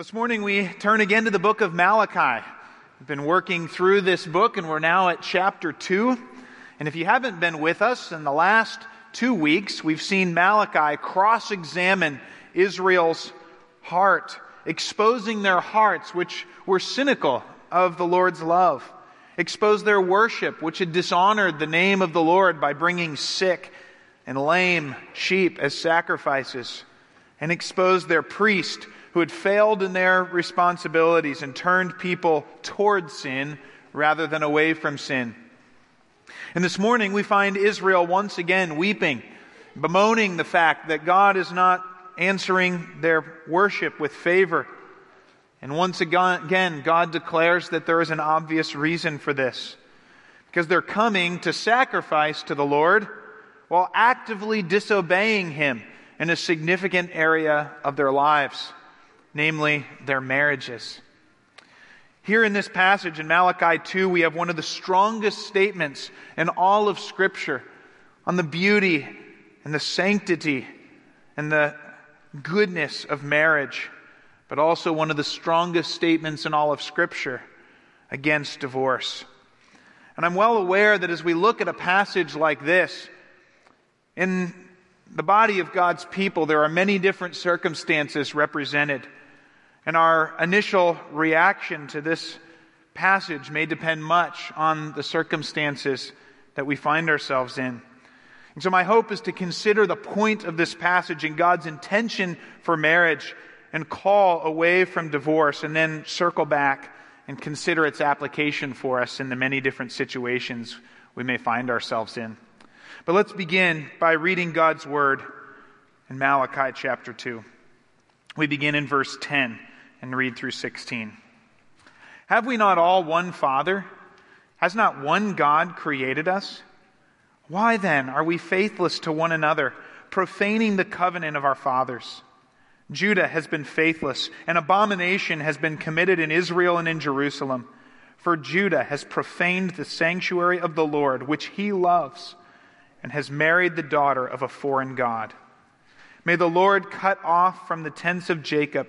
This morning we turn again to the book of Malachi. We've been working through this book and we're now at chapter 2. And if you haven't been with us in the last two weeks, we've seen Malachi cross examine Israel's heart, exposing their hearts, which were cynical of the Lord's love, expose their worship, which had dishonored the name of the Lord by bringing sick and lame sheep as sacrifices, and expose their priest who had failed in their responsibilities and turned people toward sin rather than away from sin. And this morning we find Israel once again weeping, bemoaning the fact that God is not answering their worship with favor. And once again, God declares that there is an obvious reason for this. Because they're coming to sacrifice to the Lord while actively disobeying Him in a significant area of their lives namely their marriages. Here in this passage in Malachi 2, we have one of the strongest statements in all of Scripture on the beauty and the sanctity and the goodness of marriage, but also one of the strongest statements in all of Scripture against divorce. And I'm well aware that as we look at a passage like this, in the body of God's people, there are many different circumstances represented. And our initial reaction to this passage may depend much on the circumstances that we find ourselves in. And so, my hope is to consider the point of this passage and God's intention for marriage and call away from divorce, and then circle back and consider its application for us in the many different situations we may find ourselves in. But let's begin by reading God's word in Malachi chapter 2. We begin in verse 10 and read through 16. Have we not all one Father? Has not one God created us? Why then are we faithless to one another, profaning the covenant of our fathers? Judah has been faithless, and abomination has been committed in Israel and in Jerusalem. For Judah has profaned the sanctuary of the Lord, which he loves, and has married the daughter of a foreign God. May the Lord cut off from the tents of Jacob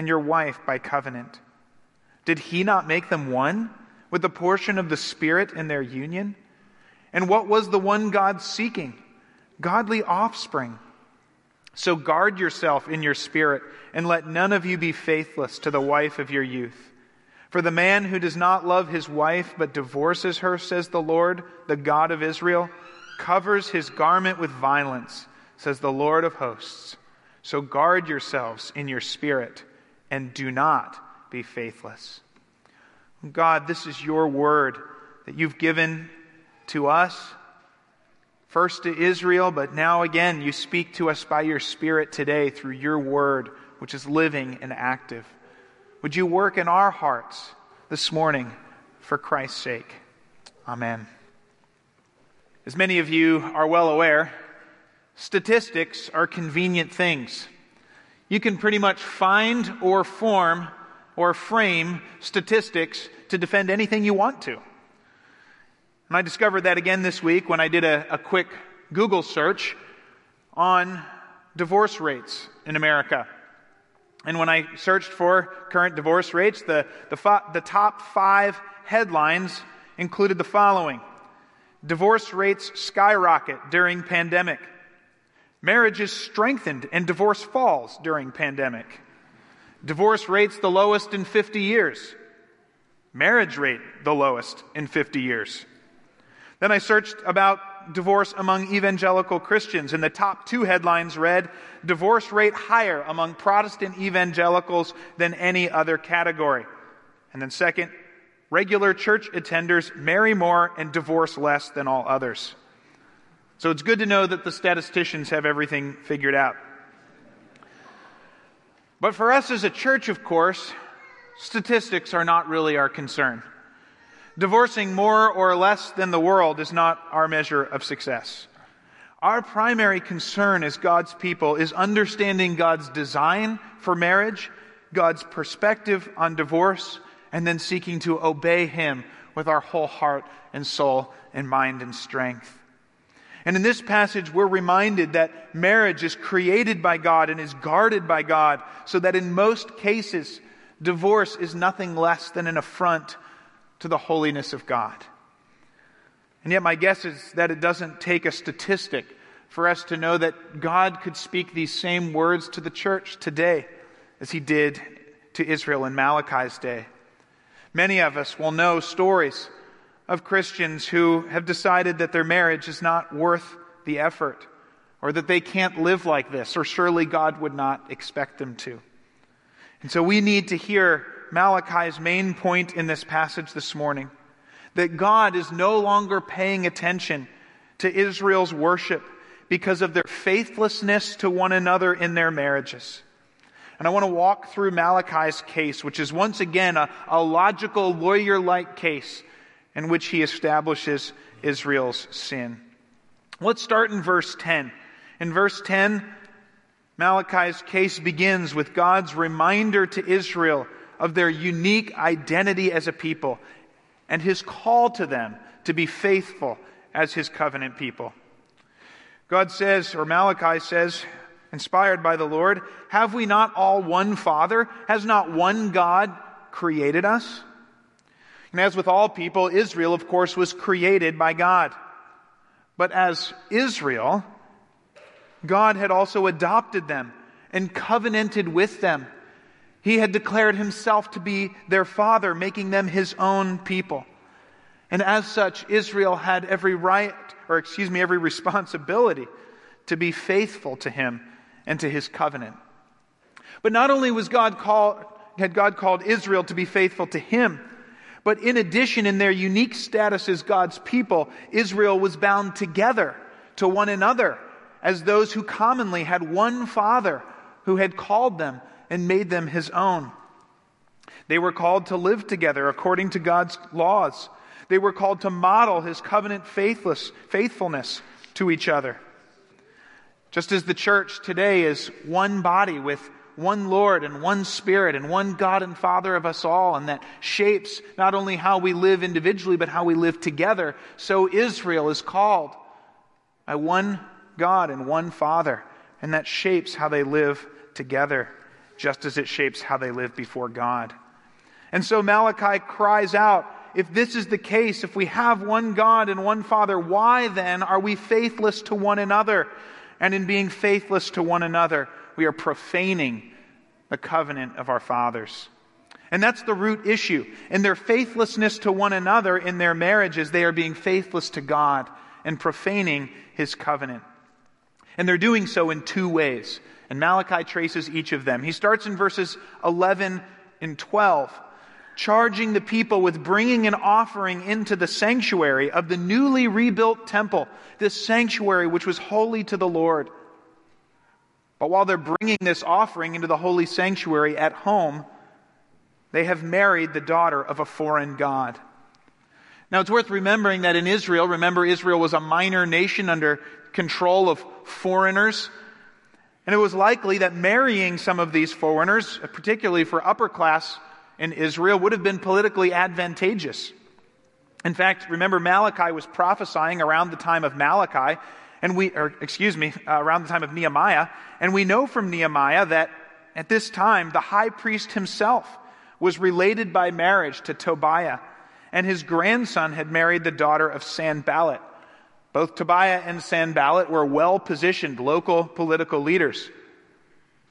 and your wife by covenant. Did he not make them one with the portion of the Spirit in their union? And what was the one God seeking? Godly offspring. So guard yourself in your spirit, and let none of you be faithless to the wife of your youth. For the man who does not love his wife but divorces her, says the Lord, the God of Israel, covers his garment with violence says the Lord of hosts. So guard yourselves in your spirit and do not be faithless. God, this is your word that you've given to us, first to Israel, but now again you speak to us by your Spirit today through your word, which is living and active. Would you work in our hearts this morning for Christ's sake? Amen. As many of you are well aware, Statistics are convenient things. You can pretty much find or form or frame statistics to defend anything you want to. And I discovered that again this week when I did a, a quick Google search on divorce rates in America. And when I searched for current divorce rates, the, the, the top five headlines included the following Divorce rates skyrocket during pandemic. Marriage is strengthened and divorce falls during pandemic. Divorce rates the lowest in 50 years. Marriage rate, the lowest in 50 years. Then I searched about divorce among evangelical Christians, and the top two headlines read Divorce rate higher among Protestant evangelicals than any other category. And then, second, regular church attenders marry more and divorce less than all others. So it's good to know that the statisticians have everything figured out. But for us as a church, of course, statistics are not really our concern. Divorcing more or less than the world is not our measure of success. Our primary concern as God's people is understanding God's design for marriage, God's perspective on divorce, and then seeking to obey Him with our whole heart and soul and mind and strength. And in this passage, we're reminded that marriage is created by God and is guarded by God, so that in most cases, divorce is nothing less than an affront to the holiness of God. And yet, my guess is that it doesn't take a statistic for us to know that God could speak these same words to the church today as he did to Israel in Malachi's day. Many of us will know stories of Christians who have decided that their marriage is not worth the effort, or that they can't live like this, or surely God would not expect them to. And so we need to hear Malachi's main point in this passage this morning that God is no longer paying attention to Israel's worship because of their faithlessness to one another in their marriages. And I want to walk through Malachi's case, which is once again a, a logical lawyer like case in which he establishes Israel's sin. Let's start in verse 10. In verse 10, Malachi's case begins with God's reminder to Israel of their unique identity as a people and his call to them to be faithful as his covenant people. God says, or Malachi says, inspired by the Lord, have we not all one Father? Has not one God created us? And as with all people, Israel, of course, was created by God. But as Israel, God had also adopted them and covenanted with them he had declared himself to be their father, making them his own people. And as such, Israel had every right, or excuse me, every responsibility to be faithful to him and to his covenant. But not only was God called, had God called Israel to be faithful to him, but in addition, in their unique status as God's people, Israel was bound together to one another as those who commonly had one father who had called them and made them his own. They were called to live together according to God's laws. They were called to model his covenant faithless, faithfulness to each other. Just as the church today is one body with one Lord and one Spirit and one God and Father of us all, and that shapes not only how we live individually, but how we live together, so Israel is called by one God and one Father, and that shapes how they live together just as it shapes how they live before God. And so Malachi cries out, if this is the case, if we have one God and one Father, why then are we faithless to one another? And in being faithless to one another, we are profaning the covenant of our fathers. And that's the root issue. In their faithlessness to one another in their marriages, they are being faithless to God and profaning his covenant. And they're doing so in two ways. And Malachi traces each of them. He starts in verses 11 and 12, charging the people with bringing an offering into the sanctuary of the newly rebuilt temple, this sanctuary which was holy to the Lord. But while they're bringing this offering into the holy sanctuary at home, they have married the daughter of a foreign god. Now, it's worth remembering that in Israel, remember, Israel was a minor nation under control of foreigners. And it was likely that marrying some of these foreigners, particularly for upper class in Israel, would have been politically advantageous. In fact, remember Malachi was prophesying around the time of Malachi, and we, or excuse me, uh, around the time of Nehemiah, and we know from Nehemiah that at this time the high priest himself was related by marriage to Tobiah, and his grandson had married the daughter of Sanballat. Both Tobiah and Sanballat were well positioned local political leaders.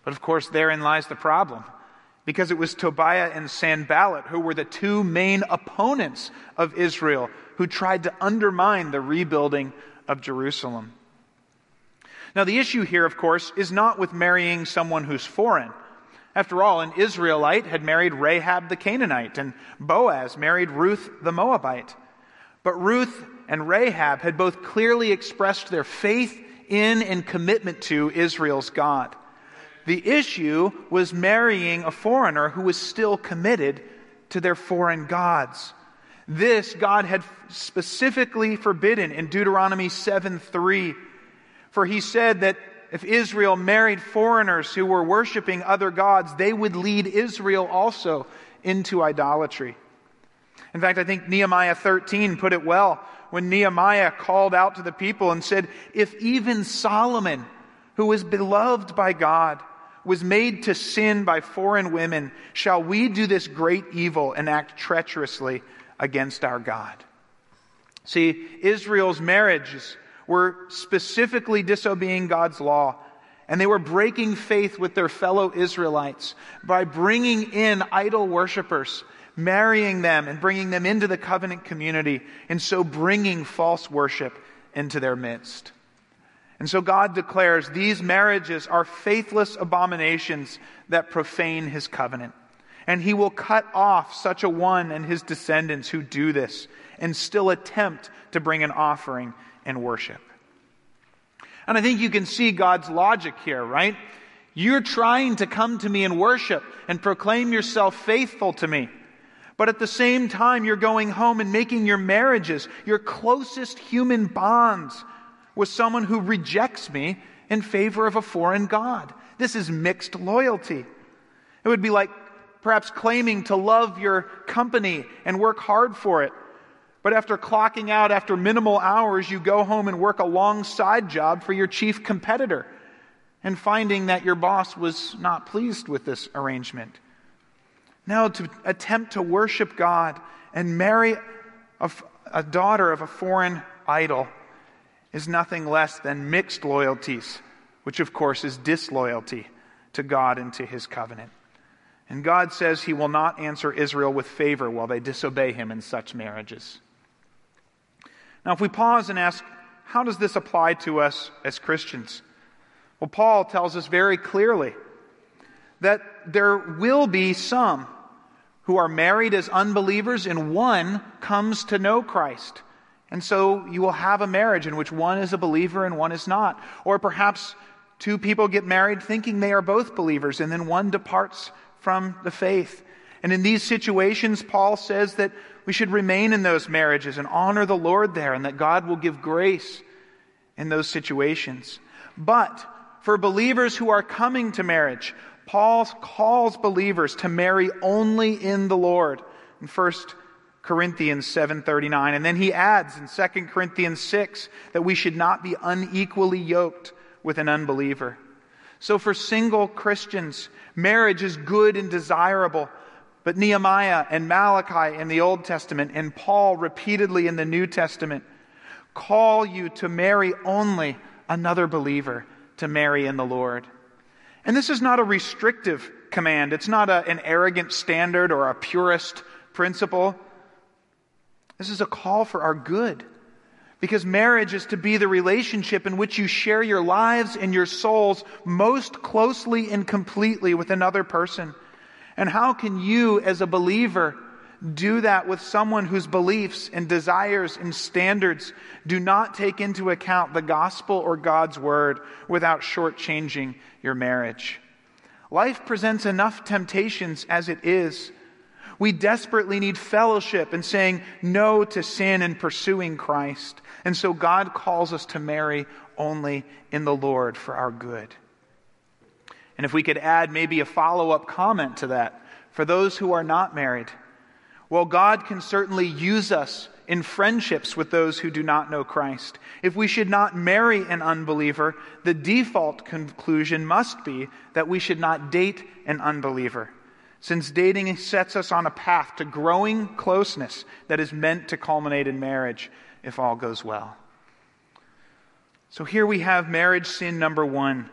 But of course, therein lies the problem. because it was Tobiah and Sanballat who were the two main opponents of Israel who tried to undermine the rebuilding of Jerusalem. Now, the issue here, of course, is not with marrying someone who's foreign. After all, an Israelite had married Rahab the Canaanite, and Boaz married Ruth the Moabite. But Ruth and Rahab had both clearly expressed their faith in and commitment to Israel's God. The issue was marrying a foreigner who was still committed to their foreign gods. This God had specifically forbidden in Deuteronomy 7 3. For he said that if Israel married foreigners who were worshiping other gods, they would lead Israel also into idolatry. In fact, I think Nehemiah 13 put it well when Nehemiah called out to the people and said, If even Solomon, who was beloved by God, was made to sin by foreign women, shall we do this great evil and act treacherously against our God? See, Israel's marriages were specifically disobeying God's law. And they were breaking faith with their fellow Israelites by bringing in idol worshippers, marrying them, and bringing them into the covenant community, and so bringing false worship into their midst. And so God declares these marriages are faithless abominations that profane his covenant. And he will cut off such a one and his descendants who do this and still attempt to bring an offering and worship. And I think you can see God's logic here, right? You're trying to come to me and worship and proclaim yourself faithful to me. But at the same time, you're going home and making your marriages, your closest human bonds, with someone who rejects me in favor of a foreign God. This is mixed loyalty. It would be like perhaps claiming to love your company and work hard for it, but after clocking out after minimal hours, you go home and work a long side job for your chief competitor and finding that your boss was not pleased with this arrangement. Now, to attempt to worship God and marry a, a daughter of a foreign idol is nothing less than mixed loyalties, which of course is disloyalty to God and to his covenant. And God says he will not answer Israel with favor while they disobey him in such marriages. Now, if we pause and ask, how does this apply to us as Christians? Well, Paul tells us very clearly that there will be some who are married as unbelievers and one comes to know Christ. And so you will have a marriage in which one is a believer and one is not. Or perhaps two people get married thinking they are both believers and then one departs from the faith. And in these situations, Paul says that we should remain in those marriages and honor the Lord there, and that God will give grace in those situations. But for believers who are coming to marriage, Paul calls believers to marry only in the Lord in 1 Corinthians 7:39 and then he adds in 2 Corinthians 6 that we should not be unequally yoked with an unbeliever. So for single Christians, marriage is good and desirable, but Nehemiah and Malachi in the Old Testament and Paul repeatedly in the New Testament call you to marry only another believer, to marry in the Lord. And this is not a restrictive command. It's not a, an arrogant standard or a purist principle. This is a call for our good. Because marriage is to be the relationship in which you share your lives and your souls most closely and completely with another person. And how can you, as a believer, do that with someone whose beliefs and desires and standards do not take into account the gospel or God's word without shortchanging your marriage? Life presents enough temptations as it is. We desperately need fellowship and saying no to sin and pursuing Christ. And so God calls us to marry only in the Lord for our good. And if we could add maybe a follow up comment to that for those who are not married, well, God can certainly use us in friendships with those who do not know Christ. If we should not marry an unbeliever, the default conclusion must be that we should not date an unbeliever, since dating sets us on a path to growing closeness that is meant to culminate in marriage if all goes well. So here we have marriage sin number one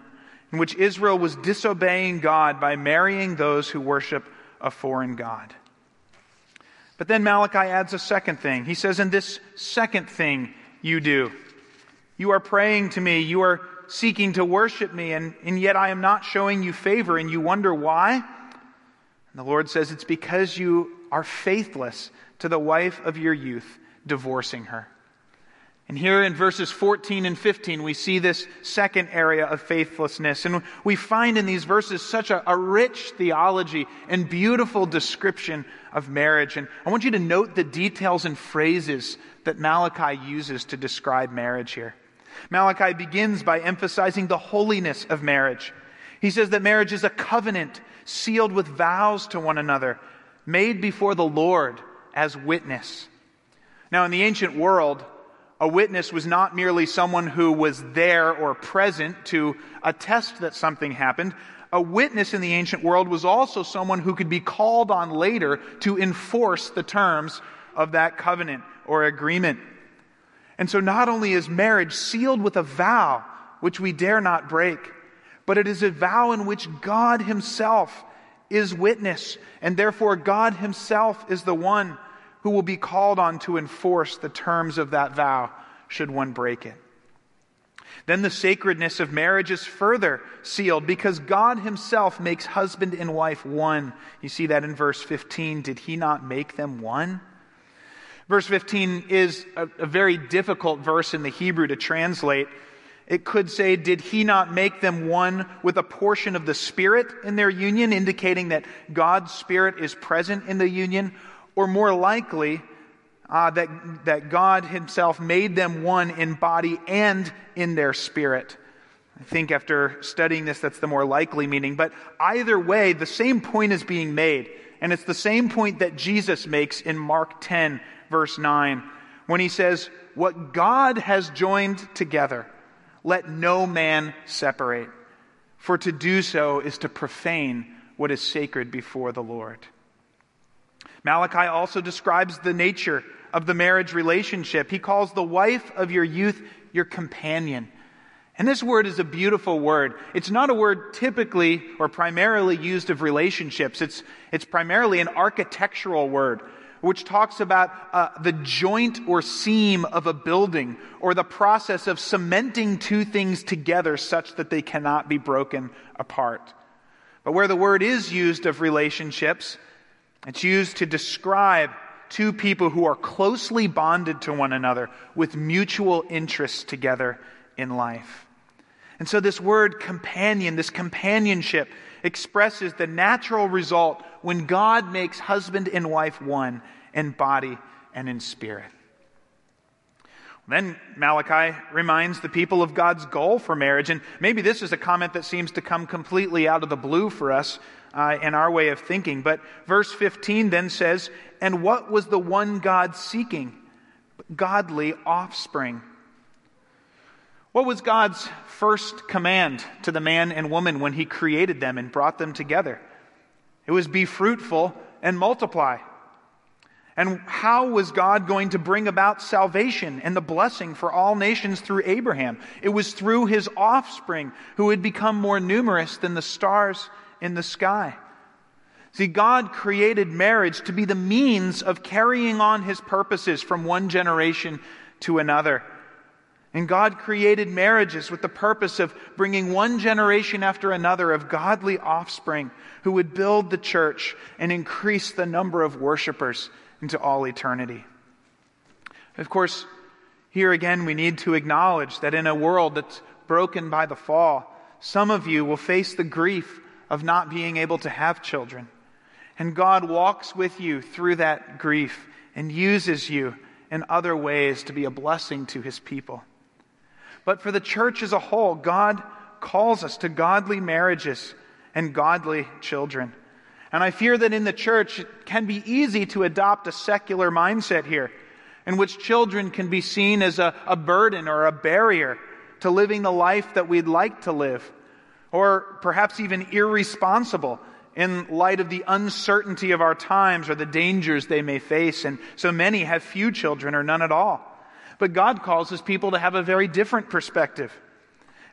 in which Israel was disobeying God by marrying those who worship a foreign God. But then Malachi adds a second thing. He says, "In this second thing you do. You are praying to me, you are seeking to worship me, and, and yet I am not showing you favor, and you wonder why? And the Lord says, It's because you are faithless to the wife of your youth, divorcing her. And here in verses 14 and 15, we see this second area of faithlessness. And we find in these verses such a, a, rich theology and beautiful description of marriage. And I want you to note the details and phrases that Malachi uses to describe marriage here. Malachi begins by emphasizing the holiness of marriage. He says that marriage is a covenant sealed with vows to one another, made before the Lord as witness. Now, in the ancient world, a witness was not merely someone who was there or present to attest that something happened. A witness in the ancient world was also someone who could be called on later to enforce the terms of that covenant or agreement. And so not only is marriage sealed with a vow, which we dare not break, but it is a vow in which God Himself is witness, and therefore God Himself is the one who will be called on to enforce the terms of that vow should one break it. Then the sacredness of marriage is further sealed because God Himself makes husband and wife one. You see that in verse 15. Did He not make them one? Verse 15 is a, a, very difficult verse in the Hebrew to translate. It could say, Did he not make them one with a portion of the Spirit in their union, indicating that God's Spirit is present in the union? Or more likely, uh, that, that God Himself made them one in body and in their spirit. I think after studying this, that's the more likely meaning. But either way, the same point is being made. And it's the same point that Jesus makes in Mark 10, verse 9, when he says, What God has joined together, let no man separate. For to do so is to profane what is sacred before the Lord. Malachi also describes the nature of the marriage relationship. He calls the wife of your youth your companion. And this word is a beautiful word. It's not a word typically or primarily used of relationships. It's, it's primarily an architectural word, which talks about uh, the joint or seam of a building or the process of cementing two things together such that they cannot be broken apart. But where the word is used of relationships, it's used to describe two people who are closely bonded to one another with mutual interests together in life. And so, this word companion, this companionship, expresses the natural result when God makes husband and wife one in body and in spirit. Then Malachi reminds the people of God's goal for marriage. And maybe this is a comment that seems to come completely out of the blue for us uh, in our way of thinking. But verse 15 then says, And what was the one God seeking? Godly offspring. What was God's first command to the man and woman when he created them and brought them together? It was be fruitful and multiply. And how was God going to bring about salvation and the blessing for all nations through Abraham? It was through his offspring who would become more numerous than the stars in the sky. See, God created marriage to be the means of carrying on his purposes from one generation to another. And God created marriages with the purpose of bringing one generation after another of godly offspring who would build the church and increase the number of worshipers into all eternity. Of course, here again, we need to acknowledge that in a world that's broken by the fall, some of you will face the grief of not being able to have children. And God walks with you through that grief and uses you in other ways to be a blessing to his people. But for the church as a whole, God calls us to godly marriages and godly children. And I fear that in the church, it can be easy to adopt a secular mindset here, in which children can be seen as a, a burden or a barrier to living the life that we'd like to live or perhaps even irresponsible in light of the uncertainty of our times or the dangers they may face. And so many have few children or none at all. But God calls his people to have a very different perspective.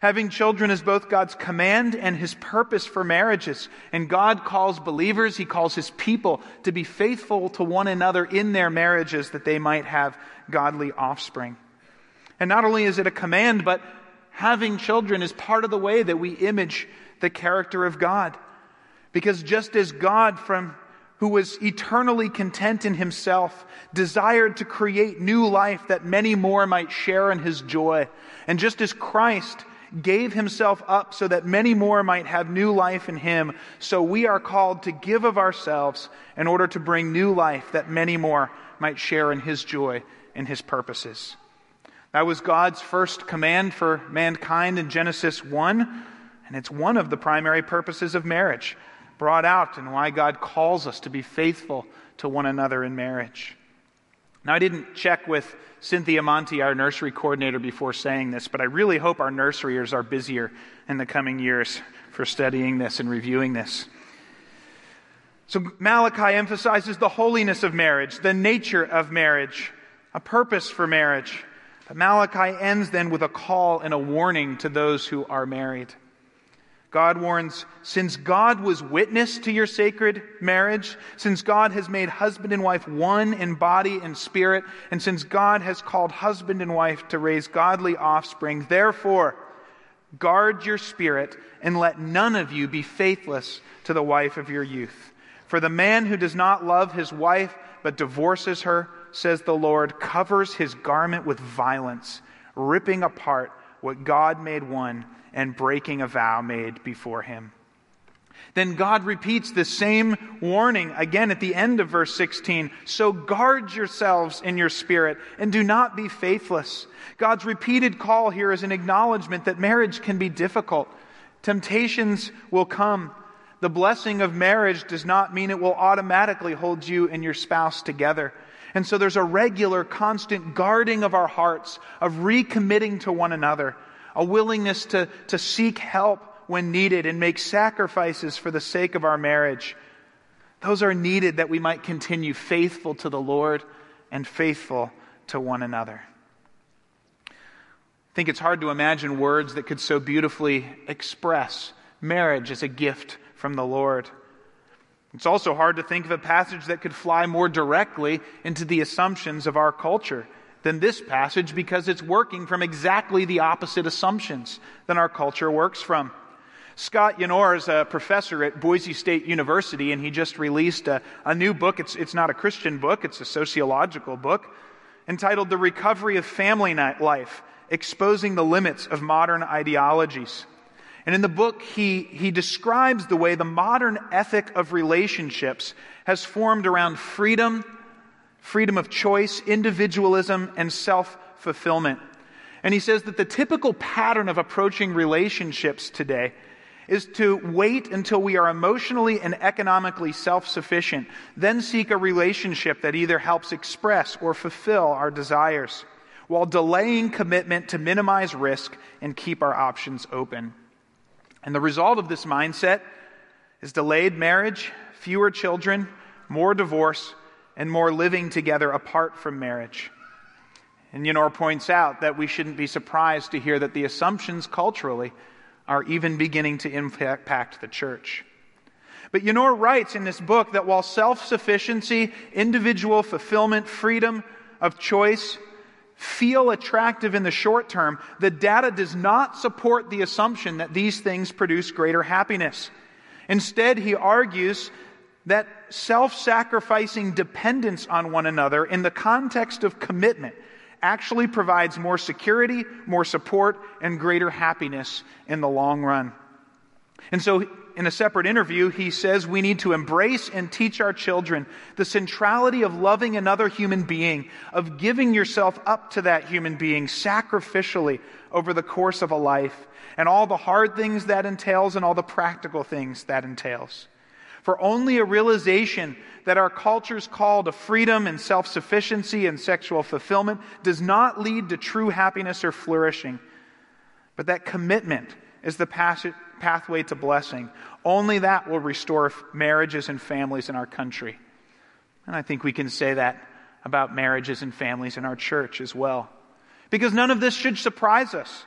Having children is both God's command and his purpose for marriages. And God calls believers, he calls his people to be faithful to one another in their marriages that they might have godly offspring. And not only is it a command, but having children is part of the way that we image the character of God. Because just as God from who was eternally content in himself, desired to create new life that many more might share in his joy. And just as Christ gave himself up so that many more might have new life in him, so we are called to give of ourselves in order to bring new life that many more might share in his joy and his purposes. That was God's first command for mankind in Genesis 1, and it's one of the primary purposes of marriage brought out and why God calls us to be faithful to one another in marriage. Now, I didn't check with Cynthia Monty, our nursery coordinator, before saying this, but I really hope our nurseryers are busier in the coming years for studying this and reviewing this. So, Malachi emphasizes the holiness of marriage, the nature of marriage, a purpose for marriage. But Malachi ends then with a call and a warning to those who are married. God warns, since God was witness to your sacred marriage, since God has made husband and wife one in body and spirit, and since God has called husband and wife to raise godly offspring, therefore, guard your spirit and let none of you be faithless to the wife of your youth. For the man who does not love his wife but divorces her, says the Lord, covers his garment with violence, ripping apart what God made one and breaking a vow made before him. Then God repeats the same warning again at the end of verse 16. So guard yourselves in your spirit and do not be faithless. God's repeated call here is an acknowledgement that marriage can be difficult. Temptations will come. The blessing of marriage does not mean it will automatically hold you and your spouse together. And so there's a regular, constant guarding of our hearts, of recommitting to one another a willingness to, to seek help when needed and make sacrifices for the sake of our marriage. Those are needed that we might continue faithful to the Lord and faithful to one another. I think it's hard to imagine words that could so beautifully express marriage as a gift from the Lord. It's also hard to think of a passage that could fly more directly into the assumptions of our culture than this passage because it's working from exactly the opposite assumptions than our culture works from. Scott Yenor is a professor at Boise State University, and he just released a, a new book. It's, it's not a Christian book, it's a sociological book entitled The Recovery of Family Life Exposing the Limits of Modern Ideologies. And in the book, he, he describes the way the modern ethic of relationships has formed around freedom freedom of choice, individualism, and self fulfillment. And he says that the typical pattern of approaching relationships today is to wait until we are emotionally and economically self sufficient, then seek a relationship that either helps express or fulfill our desires, while delaying commitment to minimize risk and keep our options open. And the result of this mindset is delayed marriage, fewer children, more divorce, and more living together apart from marriage. And Yenor points out that we shouldn't be surprised to hear that the assumptions culturally are even beginning to impact the church. But Yenor writes in this book that while self sufficiency, individual fulfillment, freedom of choice feel attractive in the short term, the data does not support the assumption that these things produce greater happiness. Instead, he argues that self sacrificing dependence on one another in the context of commitment actually provides more security, more support, and greater happiness in the long run. And so, in a separate interview, he says we need to embrace and teach our children the centrality of loving another human being, of giving yourself up to that human being sacrificially over the course of a life, and all the hard things that entails and all the practical things that entails. For only a realization that our culture's call to freedom and self sufficiency and sexual fulfillment does not lead to true happiness or flourishing, but that commitment is the pathway to blessing. Only that will restore marriages and families in our country. And I think we can say that about marriages and families in our church as well. Because none of this should surprise us.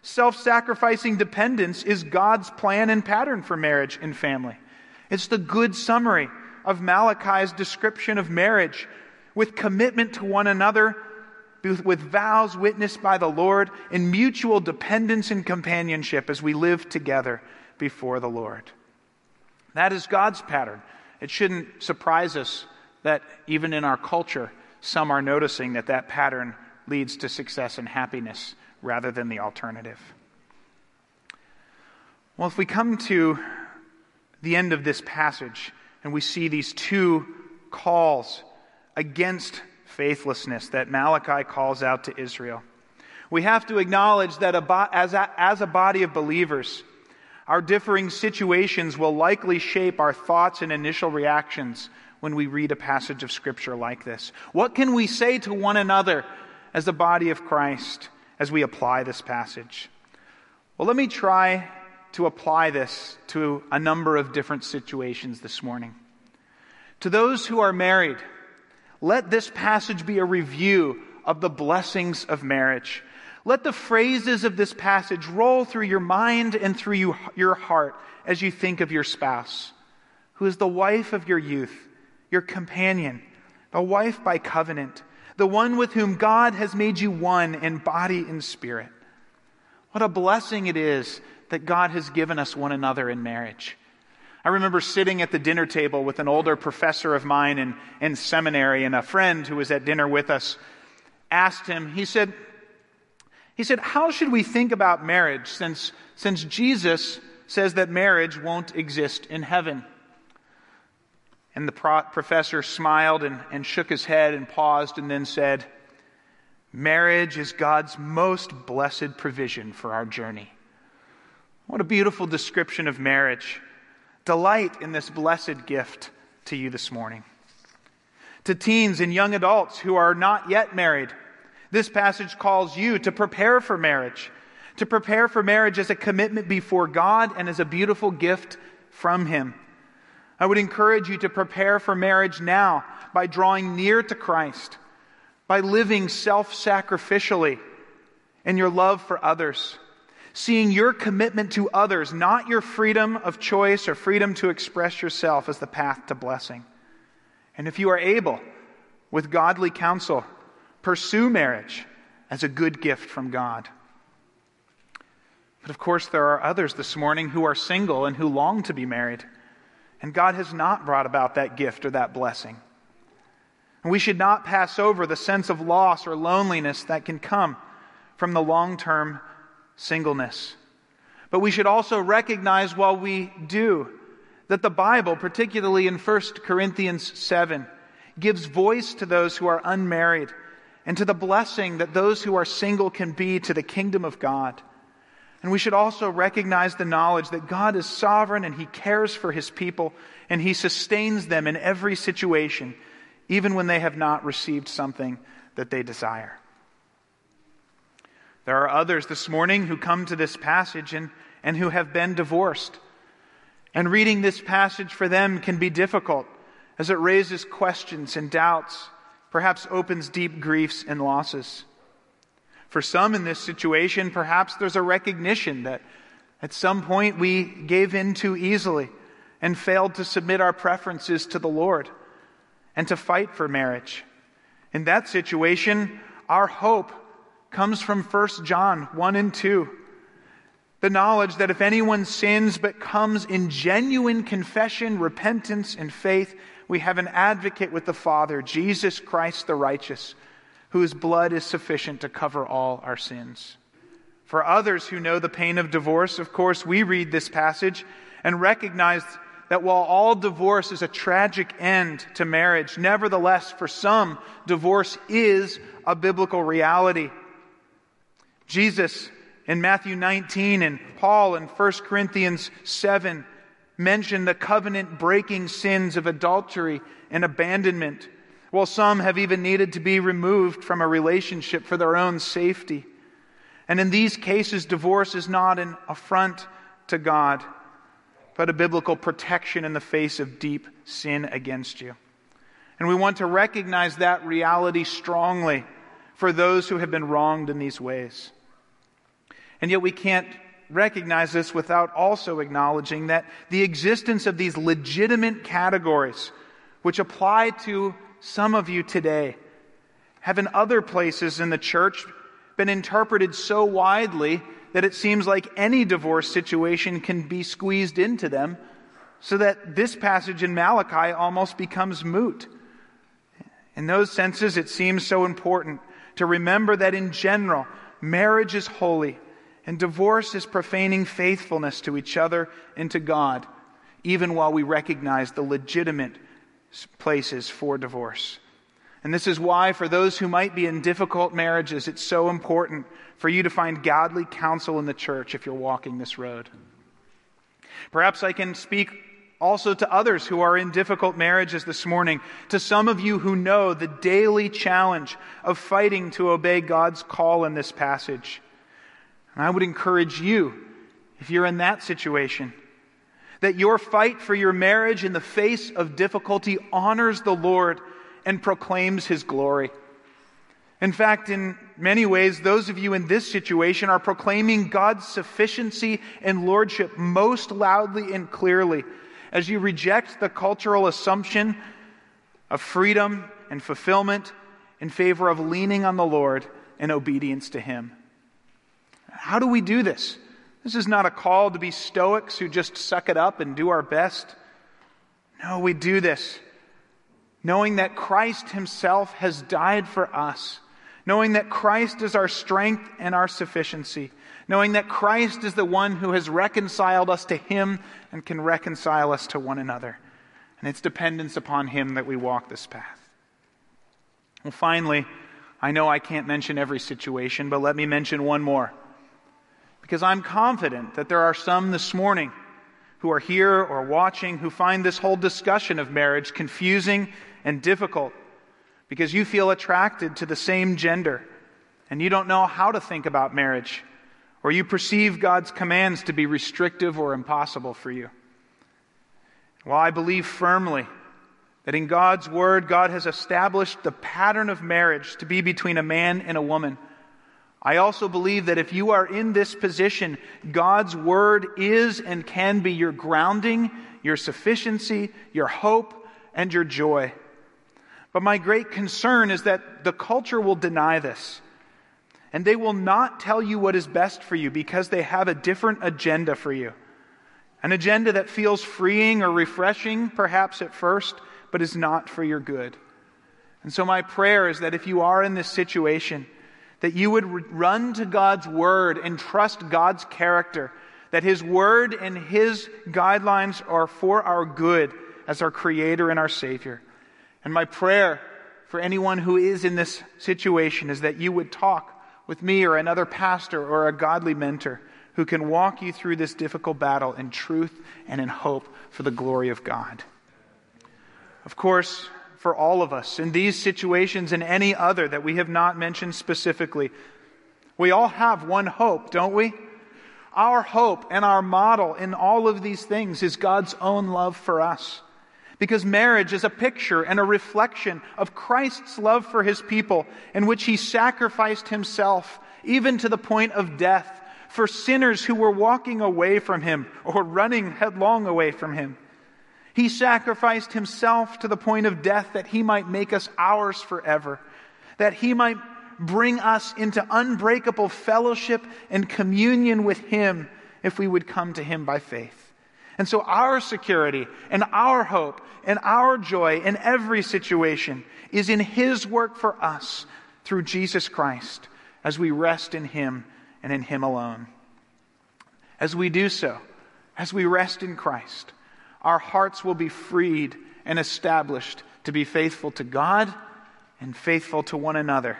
Self sacrificing dependence is God's plan and pattern for marriage and family. It's the good summary of Malachi's description of marriage with commitment to one another, with vows witnessed by the Lord, in mutual dependence and companionship as we live together before the Lord. That is God's pattern. It shouldn't surprise us that even in our culture, some are noticing that that pattern leads to success and happiness rather than the alternative. Well, if we come to the end of this passage and we see these two calls against faithlessness that Malachi calls out to Israel, we have to acknowledge that as a, as a body of believers, our differing situations will likely shape our thoughts and initial reactions when we read a passage of Scripture like this. What can we say to one another as the body of Christ as we apply this passage? Well, let me try to apply this to a number of different situations this morning. To those who are married, let this passage be a review of the blessings of marriage. Let the phrases of this passage roll through your mind and through you, your heart as you think of your spouse, who is the wife of your youth, your companion, a wife by covenant, the one with whom God has made you one in body and spirit. What a blessing it is that God has given us one another in marriage. I remember sitting at the dinner table with an older professor of mine in, in seminary, and a friend who was at dinner with us asked him, he said, he said, How should we think about marriage since, since Jesus says that marriage won't exist in heaven? And the pro- professor smiled and, and shook his head and paused and then said, Marriage is God's most blessed provision for our journey. What a beautiful description of marriage. Delight in this blessed gift to you this morning. To teens and young adults who are not yet married, this passage calls you to prepare for marriage, to prepare for marriage as a commitment before God and as a beautiful gift from Him. I would encourage you to prepare for marriage now by drawing near to Christ, by living self sacrificially in your love for others, seeing your commitment to others, not your freedom of choice or freedom to express yourself, as the path to blessing. And if you are able, with godly counsel, pursue marriage as a good gift from God. But of course, there are others this morning who are single and who long to be married. And God has not brought about that gift or that blessing. And we should not pass over the sense of loss or loneliness that can come from the long term singleness. But we should also recognize while we do that the Bible, particularly in 1 Corinthians 7, gives voice to those who are unmarried and to the blessing that those who are single can be to the kingdom of God. And we should also recognize the knowledge that God is sovereign and He cares for His people and He sustains them in every situation, even when they have not received something that they desire. There are others this morning who come to this passage and, and who have been divorced. And reading this passage for them can be difficult as it raises questions and doubts perhaps opens deep griefs and losses. For some in this situation, perhaps there's a recognition that at some point we gave in too easily and failed to submit our preferences to the Lord and to fight for marriage. In that situation, our hope comes from 1 John 1 and 2. The knowledge that if anyone sins but comes in genuine confession, repentance, and faith, we have an advocate with the Father, Jesus Christ the righteous, whose blood is sufficient to cover all our sins. For others who know the pain of divorce, of course, we read this passage and recognize that while all divorce is a tragic end to marriage, nevertheless, for some, divorce is a biblical reality. Jesus in Matthew 19 and Paul in 1 Corinthians 7 mention the covenant breaking sins of adultery and abandonment, while some have even needed to be removed from a relationship for their own safety. And in these cases, divorce is not an affront to God, but a biblical protection in the face of deep sin against you. And we want to recognize that reality strongly for those who have been wronged in these ways. And yet we can't recognize this without also acknowledging that the existence of these legitimate categories, which apply to some of you today, have in other places in the church been interpreted so widely that it seems like any divorce situation can be squeezed into them, so that this passage in Malachi almost becomes moot. In those senses, it seems so important to remember that in general, marriage is holy and divorce is profaning faithfulness to each other and to God, even while we recognize the legitimate places for divorce. And this is why, for those who might be in difficult marriages, it's so important for you to find godly counsel in the church if you're walking this road. Perhaps I can speak also to others who are in difficult marriages this morning, to some of you who know the daily challenge of fighting to obey God's call in this passage. And I would encourage you, if you're in that situation, that your fight for your marriage in the face of difficulty honors the Lord and proclaims his glory. In fact, in many ways, those of you in this situation are proclaiming God's sufficiency and lordship most loudly and clearly as you reject the cultural assumption of freedom and fulfillment in favor of leaning on the Lord and obedience to Him. How do we do this? This is not a call to be stoics who just suck it up and do our best. No, we do this knowing that Christ Himself has died for us, knowing that Christ is our strength and our sufficiency, knowing that Christ is the one who has reconciled us to Him and can reconcile us to one another. And it's dependence upon Him that we walk this path. Well, finally, I know I can't mention every situation, but let me mention one more. Because I'm confident that there are some this morning who are here or watching who find this whole discussion of marriage confusing and difficult because you feel attracted to the same gender and you don't know how to think about marriage, or you perceive God's commands to be restrictive or impossible for you. Well, I believe firmly that in God's Word, God has established the pattern of marriage to be between a man and a woman. I also believe that if you are in this position, God's Word is and can be your grounding, your sufficiency, your hope, and your joy. But my great concern is that the culture will deny this. And they will not tell you what is best for you because they have a different agenda for you. An agenda that feels freeing or refreshing, perhaps at first, but is not for your good. And so, my prayer is that if you are in this situation, that you would run to God's Word and trust God's character, that His Word and His guidelines are for our good as our Creator and our Savior. And my prayer for anyone who is in this situation is that you would talk with me or another pastor or a godly mentor who can walk you through this difficult battle in truth and in hope for the glory of God. Of course, for all of us, in these situations and any other that we have not mentioned specifically, we all have one hope, don't we? Our hope and our model in all of these things is God's own love for us. Because marriage is a picture and a reflection of Christ's love for his people, in which he sacrificed himself, even to the point of death, for sinners who were walking away from him or running headlong away from him. He sacrificed himself to the point of death that he might make us ours forever, that he might bring us into unbreakable fellowship and communion with him if we would come to him by faith. And so, our security and our hope and our joy in every situation is in His work for us through Jesus Christ as we rest in Him and in Him alone. As we do so, as we rest in Christ, our hearts will be freed and established to be faithful to God and faithful to one another,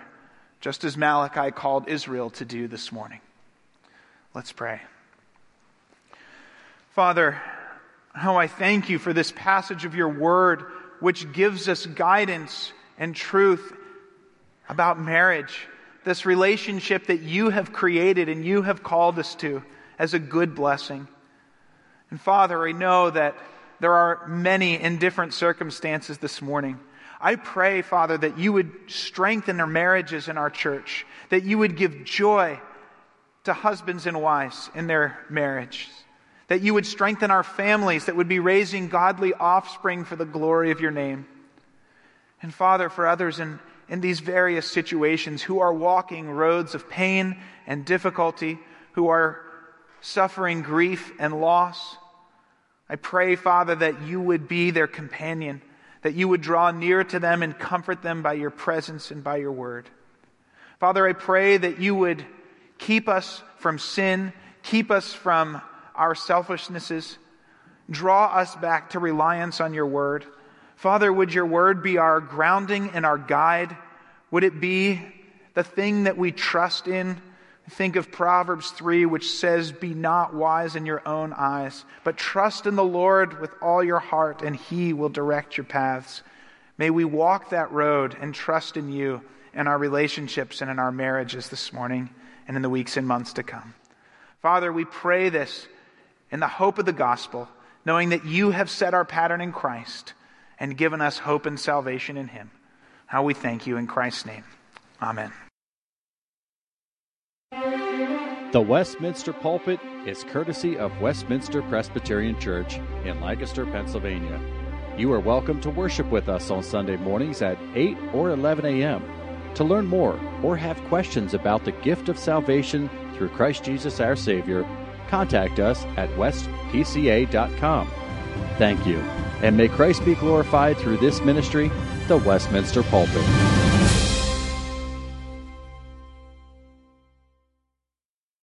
just as Malachi called Israel to do this morning. Let's pray. Father, how I thank you for this passage of your word, which gives us guidance and truth about marriage, this relationship that you have created and you have called us to as a good blessing. And Father, I know that there are many in different circumstances this morning. I pray, Father, that you would strengthen our marriages in our church, that you would give joy to husbands and wives in their marriage. That you would strengthen our families that would be raising godly offspring for the glory of your name. And Father, for others in, in these various situations who are walking roads of pain and difficulty, who are suffering grief and loss, I pray, Father, that you would be their companion, that you would draw near to them and comfort them by your presence and by your word. Father, I pray that you would keep us from sin, keep us from our selfishnesses, draw us back to reliance on your word. Father, would your word be our grounding and our guide? Would it be the thing that we trust in? Think of Proverbs 3, which says, Be not wise in your own eyes, but trust in the Lord with all your heart, and he will direct your paths. May we walk that road and trust in you in our relationships and in our marriages this morning and in the weeks and months to come. Father, we pray this in the hope of the gospel, knowing that you have set our pattern in Christ and given us hope and salvation in him. How we thank you in Christ's name. Amen. The Westminster Pulpit is courtesy of Westminster Presbyterian Church in Lancaster, Pennsylvania. You are welcome to worship with us on Sunday mornings at 8 or 11 a.m. To learn more or have questions about the gift of salvation through Christ Jesus our Savior, contact us at westpca.com. Thank you, and may Christ be glorified through this ministry, the Westminster Pulpit.